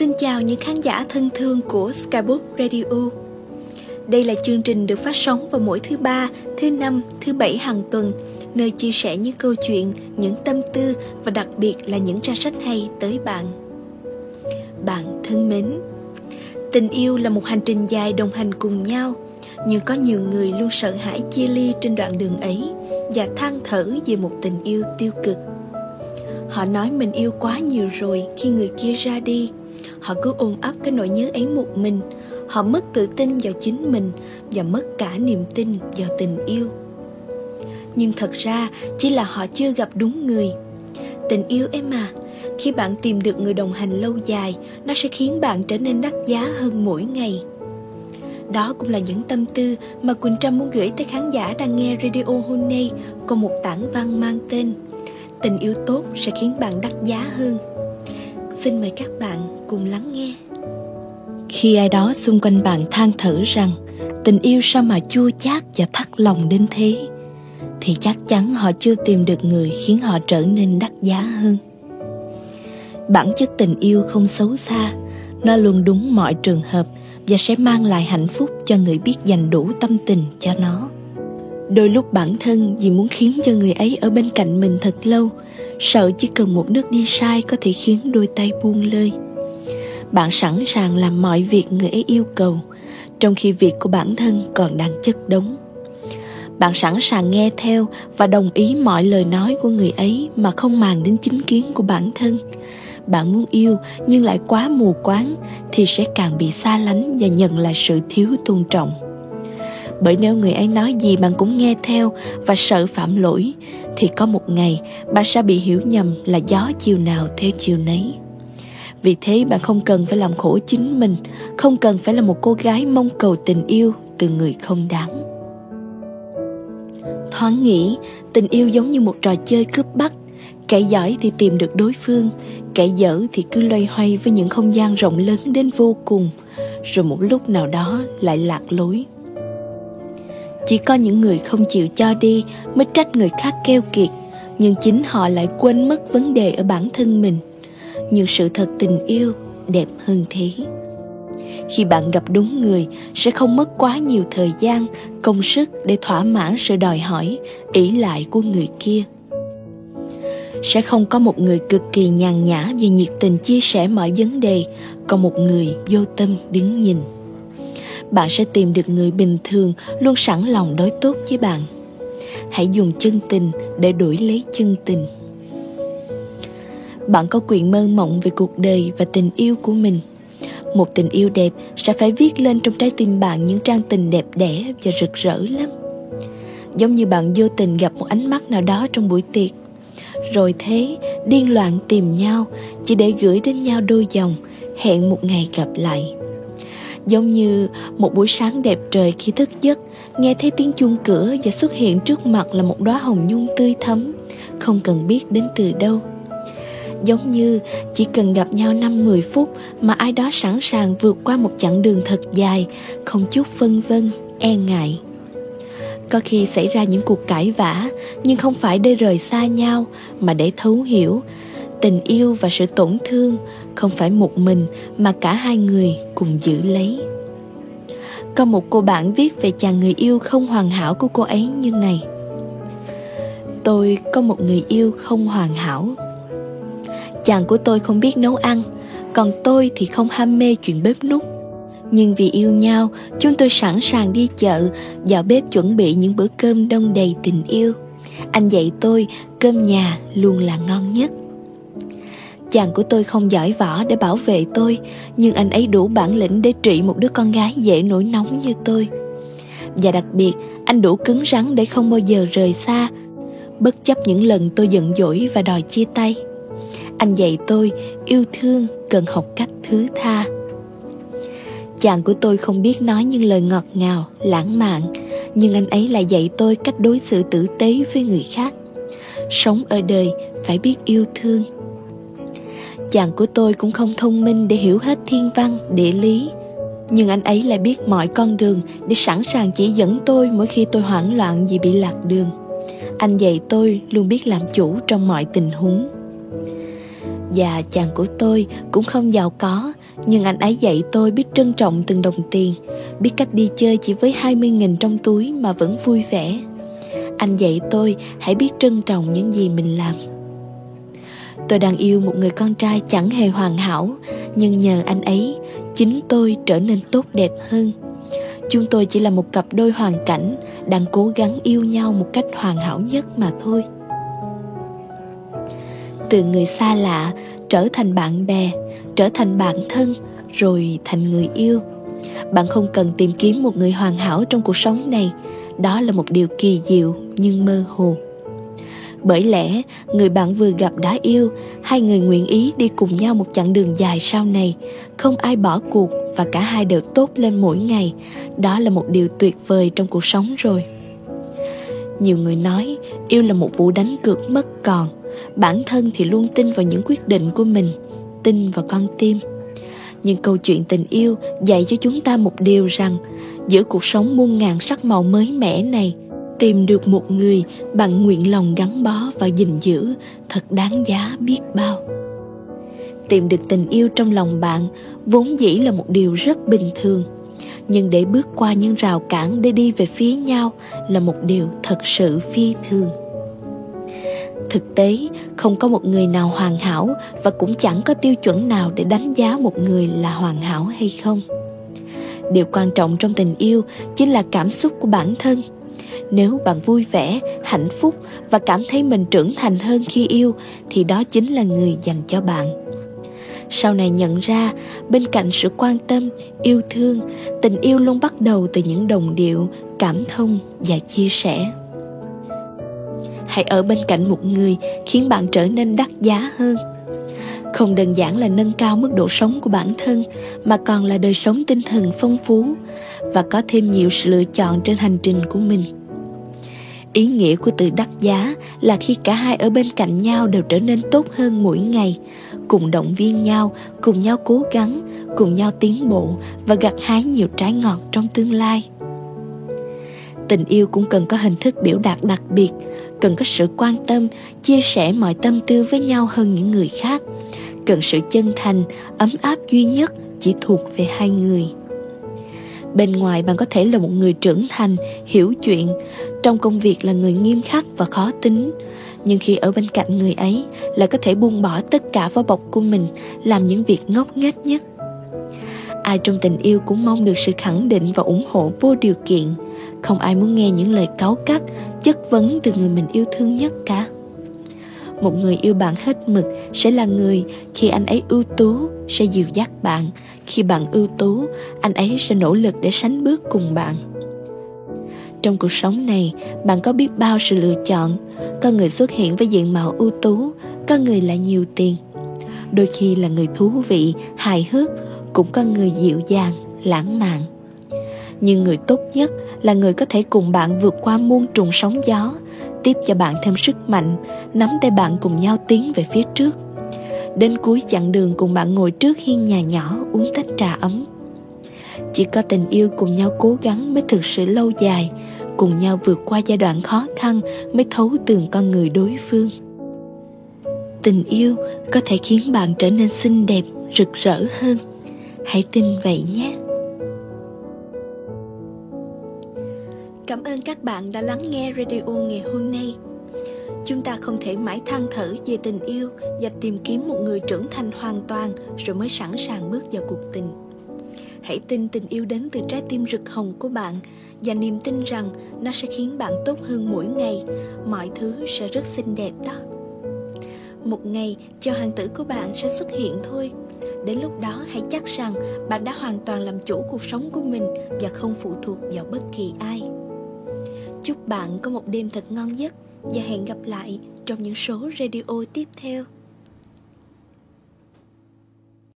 Xin chào những khán giả thân thương của Skybook Radio. Đây là chương trình được phát sóng vào mỗi thứ ba, thứ năm, thứ bảy hàng tuần, nơi chia sẻ những câu chuyện, những tâm tư và đặc biệt là những trang sách hay tới bạn. Bạn thân mến, tình yêu là một hành trình dài đồng hành cùng nhau, nhưng có nhiều người luôn sợ hãi chia ly trên đoạn đường ấy và than thở về một tình yêu tiêu cực. Họ nói mình yêu quá nhiều rồi khi người kia ra đi họ cứ ôm ấp cái nỗi nhớ ấy một mình. Họ mất tự tin vào chính mình và mất cả niềm tin vào tình yêu. Nhưng thật ra, chỉ là họ chưa gặp đúng người. Tình yêu em à khi bạn tìm được người đồng hành lâu dài, nó sẽ khiến bạn trở nên đắt giá hơn mỗi ngày. Đó cũng là những tâm tư mà Quỳnh Trâm muốn gửi tới khán giả đang nghe radio hôm nay Còn một tảng văn mang tên Tình yêu tốt sẽ khiến bạn đắt giá hơn. Xin mời các bạn cùng lắng nghe. Khi ai đó xung quanh bạn than thở rằng tình yêu sao mà chua chát và thắt lòng đến thế, thì chắc chắn họ chưa tìm được người khiến họ trở nên đắt giá hơn. Bản chất tình yêu không xấu xa, nó luôn đúng mọi trường hợp và sẽ mang lại hạnh phúc cho người biết dành đủ tâm tình cho nó. Đôi lúc bản thân vì muốn khiến cho người ấy ở bên cạnh mình thật lâu sợ chỉ cần một nước đi sai có thể khiến đôi tay buông lơi bạn sẵn sàng làm mọi việc người ấy yêu cầu, trong khi việc của bản thân còn đang chất đống. Bạn sẵn sàng nghe theo và đồng ý mọi lời nói của người ấy mà không màng đến chính kiến của bản thân. Bạn muốn yêu nhưng lại quá mù quáng thì sẽ càng bị xa lánh và nhận lại sự thiếu tôn trọng. Bởi nếu người ấy nói gì bạn cũng nghe theo và sợ phạm lỗi, thì có một ngày bạn sẽ bị hiểu nhầm là gió chiều nào theo chiều nấy vì thế bạn không cần phải làm khổ chính mình, không cần phải là một cô gái mong cầu tình yêu từ người không đáng. Thoáng nghĩ, tình yêu giống như một trò chơi cướp bắt. Kẻ giỏi thì tìm được đối phương, kẻ dở thì cứ loay hoay với những không gian rộng lớn đến vô cùng, rồi một lúc nào đó lại lạc lối. Chỉ có những người không chịu cho đi mới trách người khác keo kiệt, nhưng chính họ lại quên mất vấn đề ở bản thân mình nhưng sự thật tình yêu đẹp hơn thế. Khi bạn gặp đúng người, sẽ không mất quá nhiều thời gian, công sức để thỏa mãn sự đòi hỏi ỷ lại của người kia. Sẽ không có một người cực kỳ nhàn nhã và nhiệt tình chia sẻ mọi vấn đề, còn một người vô tâm đứng nhìn. Bạn sẽ tìm được người bình thường, luôn sẵn lòng đối tốt với bạn. Hãy dùng chân tình để đuổi lấy chân tình bạn có quyền mơ mộng về cuộc đời và tình yêu của mình. Một tình yêu đẹp sẽ phải viết lên trong trái tim bạn những trang tình đẹp đẽ và rực rỡ lắm. Giống như bạn vô tình gặp một ánh mắt nào đó trong buổi tiệc. Rồi thế, điên loạn tìm nhau chỉ để gửi đến nhau đôi dòng, hẹn một ngày gặp lại. Giống như một buổi sáng đẹp trời khi thức giấc, nghe thấy tiếng chuông cửa và xuất hiện trước mặt là một đóa hồng nhung tươi thắm, không cần biết đến từ đâu giống như chỉ cần gặp nhau năm mười phút mà ai đó sẵn sàng vượt qua một chặng đường thật dài, không chút phân vân e ngại. Có khi xảy ra những cuộc cãi vã, nhưng không phải để rời xa nhau, mà để thấu hiểu. Tình yêu và sự tổn thương không phải một mình mà cả hai người cùng giữ lấy. Có một cô bạn viết về chàng người yêu không hoàn hảo của cô ấy như này. Tôi có một người yêu không hoàn hảo chàng của tôi không biết nấu ăn, còn tôi thì không ham mê chuyện bếp nút nhưng vì yêu nhau, chúng tôi sẵn sàng đi chợ, vào bếp chuẩn bị những bữa cơm đông đầy tình yêu. Anh dạy tôi, cơm nhà luôn là ngon nhất. Chàng của tôi không giỏi võ để bảo vệ tôi, nhưng anh ấy đủ bản lĩnh để trị một đứa con gái dễ nổi nóng như tôi. Và đặc biệt, anh đủ cứng rắn để không bao giờ rời xa. Bất chấp những lần tôi giận dỗi và đòi chia tay anh dạy tôi yêu thương cần học cách thứ tha. Chàng của tôi không biết nói những lời ngọt ngào, lãng mạn, nhưng anh ấy lại dạy tôi cách đối xử tử tế với người khác. Sống ở đời phải biết yêu thương. Chàng của tôi cũng không thông minh để hiểu hết thiên văn, địa lý, nhưng anh ấy lại biết mọi con đường để sẵn sàng chỉ dẫn tôi mỗi khi tôi hoảng loạn vì bị lạc đường. Anh dạy tôi luôn biết làm chủ trong mọi tình huống. Và chàng của tôi cũng không giàu có, Nhưng anh ấy dạy tôi biết trân trọng từng đồng tiền, Biết cách đi chơi chỉ với 20.000 trong túi mà vẫn vui vẻ. Anh dạy tôi hãy biết trân trọng những gì mình làm. Tôi đang yêu một người con trai chẳng hề hoàn hảo, Nhưng nhờ anh ấy, Chính tôi trở nên tốt đẹp hơn. Chúng tôi chỉ là một cặp đôi hoàn cảnh Đang cố gắng yêu nhau một cách hoàn hảo nhất mà thôi từ người xa lạ trở thành bạn bè, trở thành bạn thân, rồi thành người yêu. Bạn không cần tìm kiếm một người hoàn hảo trong cuộc sống này. Đó là một điều kỳ diệu nhưng mơ hồ. Bởi lẽ, người bạn vừa gặp đã yêu, hai người nguyện ý đi cùng nhau một chặng đường dài sau này. Không ai bỏ cuộc và cả hai đều tốt lên mỗi ngày. Đó là một điều tuyệt vời trong cuộc sống rồi nhiều người nói, yêu là một vụ đánh cược mất còn. Bản thân thì luôn tin vào những quyết định của mình, tin vào con tim. Nhưng câu chuyện tình yêu dạy cho chúng ta một điều rằng, giữa cuộc sống muôn ngàn sắc màu mới mẻ này, tìm được một người bằng nguyện lòng gắn bó và gìn giữ thật đáng giá biết bao. Tìm được tình yêu trong lòng bạn vốn dĩ là một điều rất bình thường nhưng để bước qua những rào cản để đi về phía nhau là một điều thật sự phi thường. Thực tế, không có một người nào hoàn hảo và cũng chẳng có tiêu chuẩn nào để đánh giá một người là hoàn hảo hay không. Điều quan trọng trong tình yêu chính là cảm xúc của bản thân. Nếu bạn vui vẻ, hạnh phúc và cảm thấy mình trưởng thành hơn khi yêu, thì đó chính là người dành cho bạn sau này nhận ra, bên cạnh sự quan tâm, yêu thương, tình yêu luôn bắt đầu từ những đồng điệu, cảm thông và chia sẻ. Hãy ở bên cạnh một người khiến bạn trở nên đắt giá hơn. Không đơn giản là nâng cao mức độ sống của bản thân, mà còn là đời sống tinh thần phong phú và có thêm nhiều sự lựa chọn trên hành trình của mình ý nghĩa của từ đắt giá là khi cả hai ở bên cạnh nhau đều trở nên tốt hơn mỗi ngày. Cùng động viên nhau, cùng nhau cố gắng, cùng nhau tiến bộ và gặt hái nhiều trái ngọt trong tương lai. Tình yêu cũng cần có hình thức biểu đạt đặc biệt, cần có sự quan tâm, chia sẻ mọi tâm tư với nhau hơn những người khác. Cần sự chân thành, ấm áp duy nhất chỉ thuộc về hai người bên ngoài bạn có thể là một người trưởng thành, hiểu chuyện. Trong công việc là người nghiêm khắc và khó tính. Nhưng khi ở bên cạnh người ấy là có thể buông bỏ tất cả vỏ bọc của mình, làm những việc ngốc nghếch nhất. Ai trong tình yêu cũng mong được sự khẳng định và ủng hộ vô điều kiện. Không ai muốn nghe những lời cáu cắt, chất vấn từ người mình yêu thương nhất cả một người yêu bạn hết mực sẽ là người khi anh ấy ưu tú sẽ dìu dắt bạn. Khi bạn ưu tú, anh ấy sẽ nỗ lực để sánh bước cùng bạn. Trong cuộc sống này, bạn có biết bao sự lựa chọn? Có người xuất hiện với diện mạo ưu tú, có người lại nhiều tiền. Đôi khi là người thú vị, hài hước, cũng có người dịu dàng, lãng mạn. Nhưng người tốt nhất là người có thể cùng bạn vượt qua muôn trùng sóng gió tiếp cho bạn thêm sức mạnh, nắm tay bạn cùng nhau tiến về phía trước. Đến cuối chặng đường cùng bạn ngồi trước hiên nhà nhỏ uống tách trà ấm. Chỉ có tình yêu cùng nhau cố gắng mới thực sự lâu dài, cùng nhau vượt qua giai đoạn khó khăn mới thấu tường con người đối phương. Tình yêu có thể khiến bạn trở nên xinh đẹp, rực rỡ hơn. Hãy tin vậy nhé. Cảm ơn các bạn đã lắng nghe radio ngày hôm nay. Chúng ta không thể mãi than thở về tình yêu và tìm kiếm một người trưởng thành hoàn toàn rồi mới sẵn sàng bước vào cuộc tình. Hãy tin tình yêu đến từ trái tim rực hồng của bạn và niềm tin rằng nó sẽ khiến bạn tốt hơn mỗi ngày, mọi thứ sẽ rất xinh đẹp đó. Một ngày, cho hoàng tử của bạn sẽ xuất hiện thôi. Đến lúc đó hãy chắc rằng bạn đã hoàn toàn làm chủ cuộc sống của mình và không phụ thuộc vào bất kỳ ai. Chúc bạn có một đêm thật ngon giấc và hẹn gặp lại trong những số radio tiếp theo.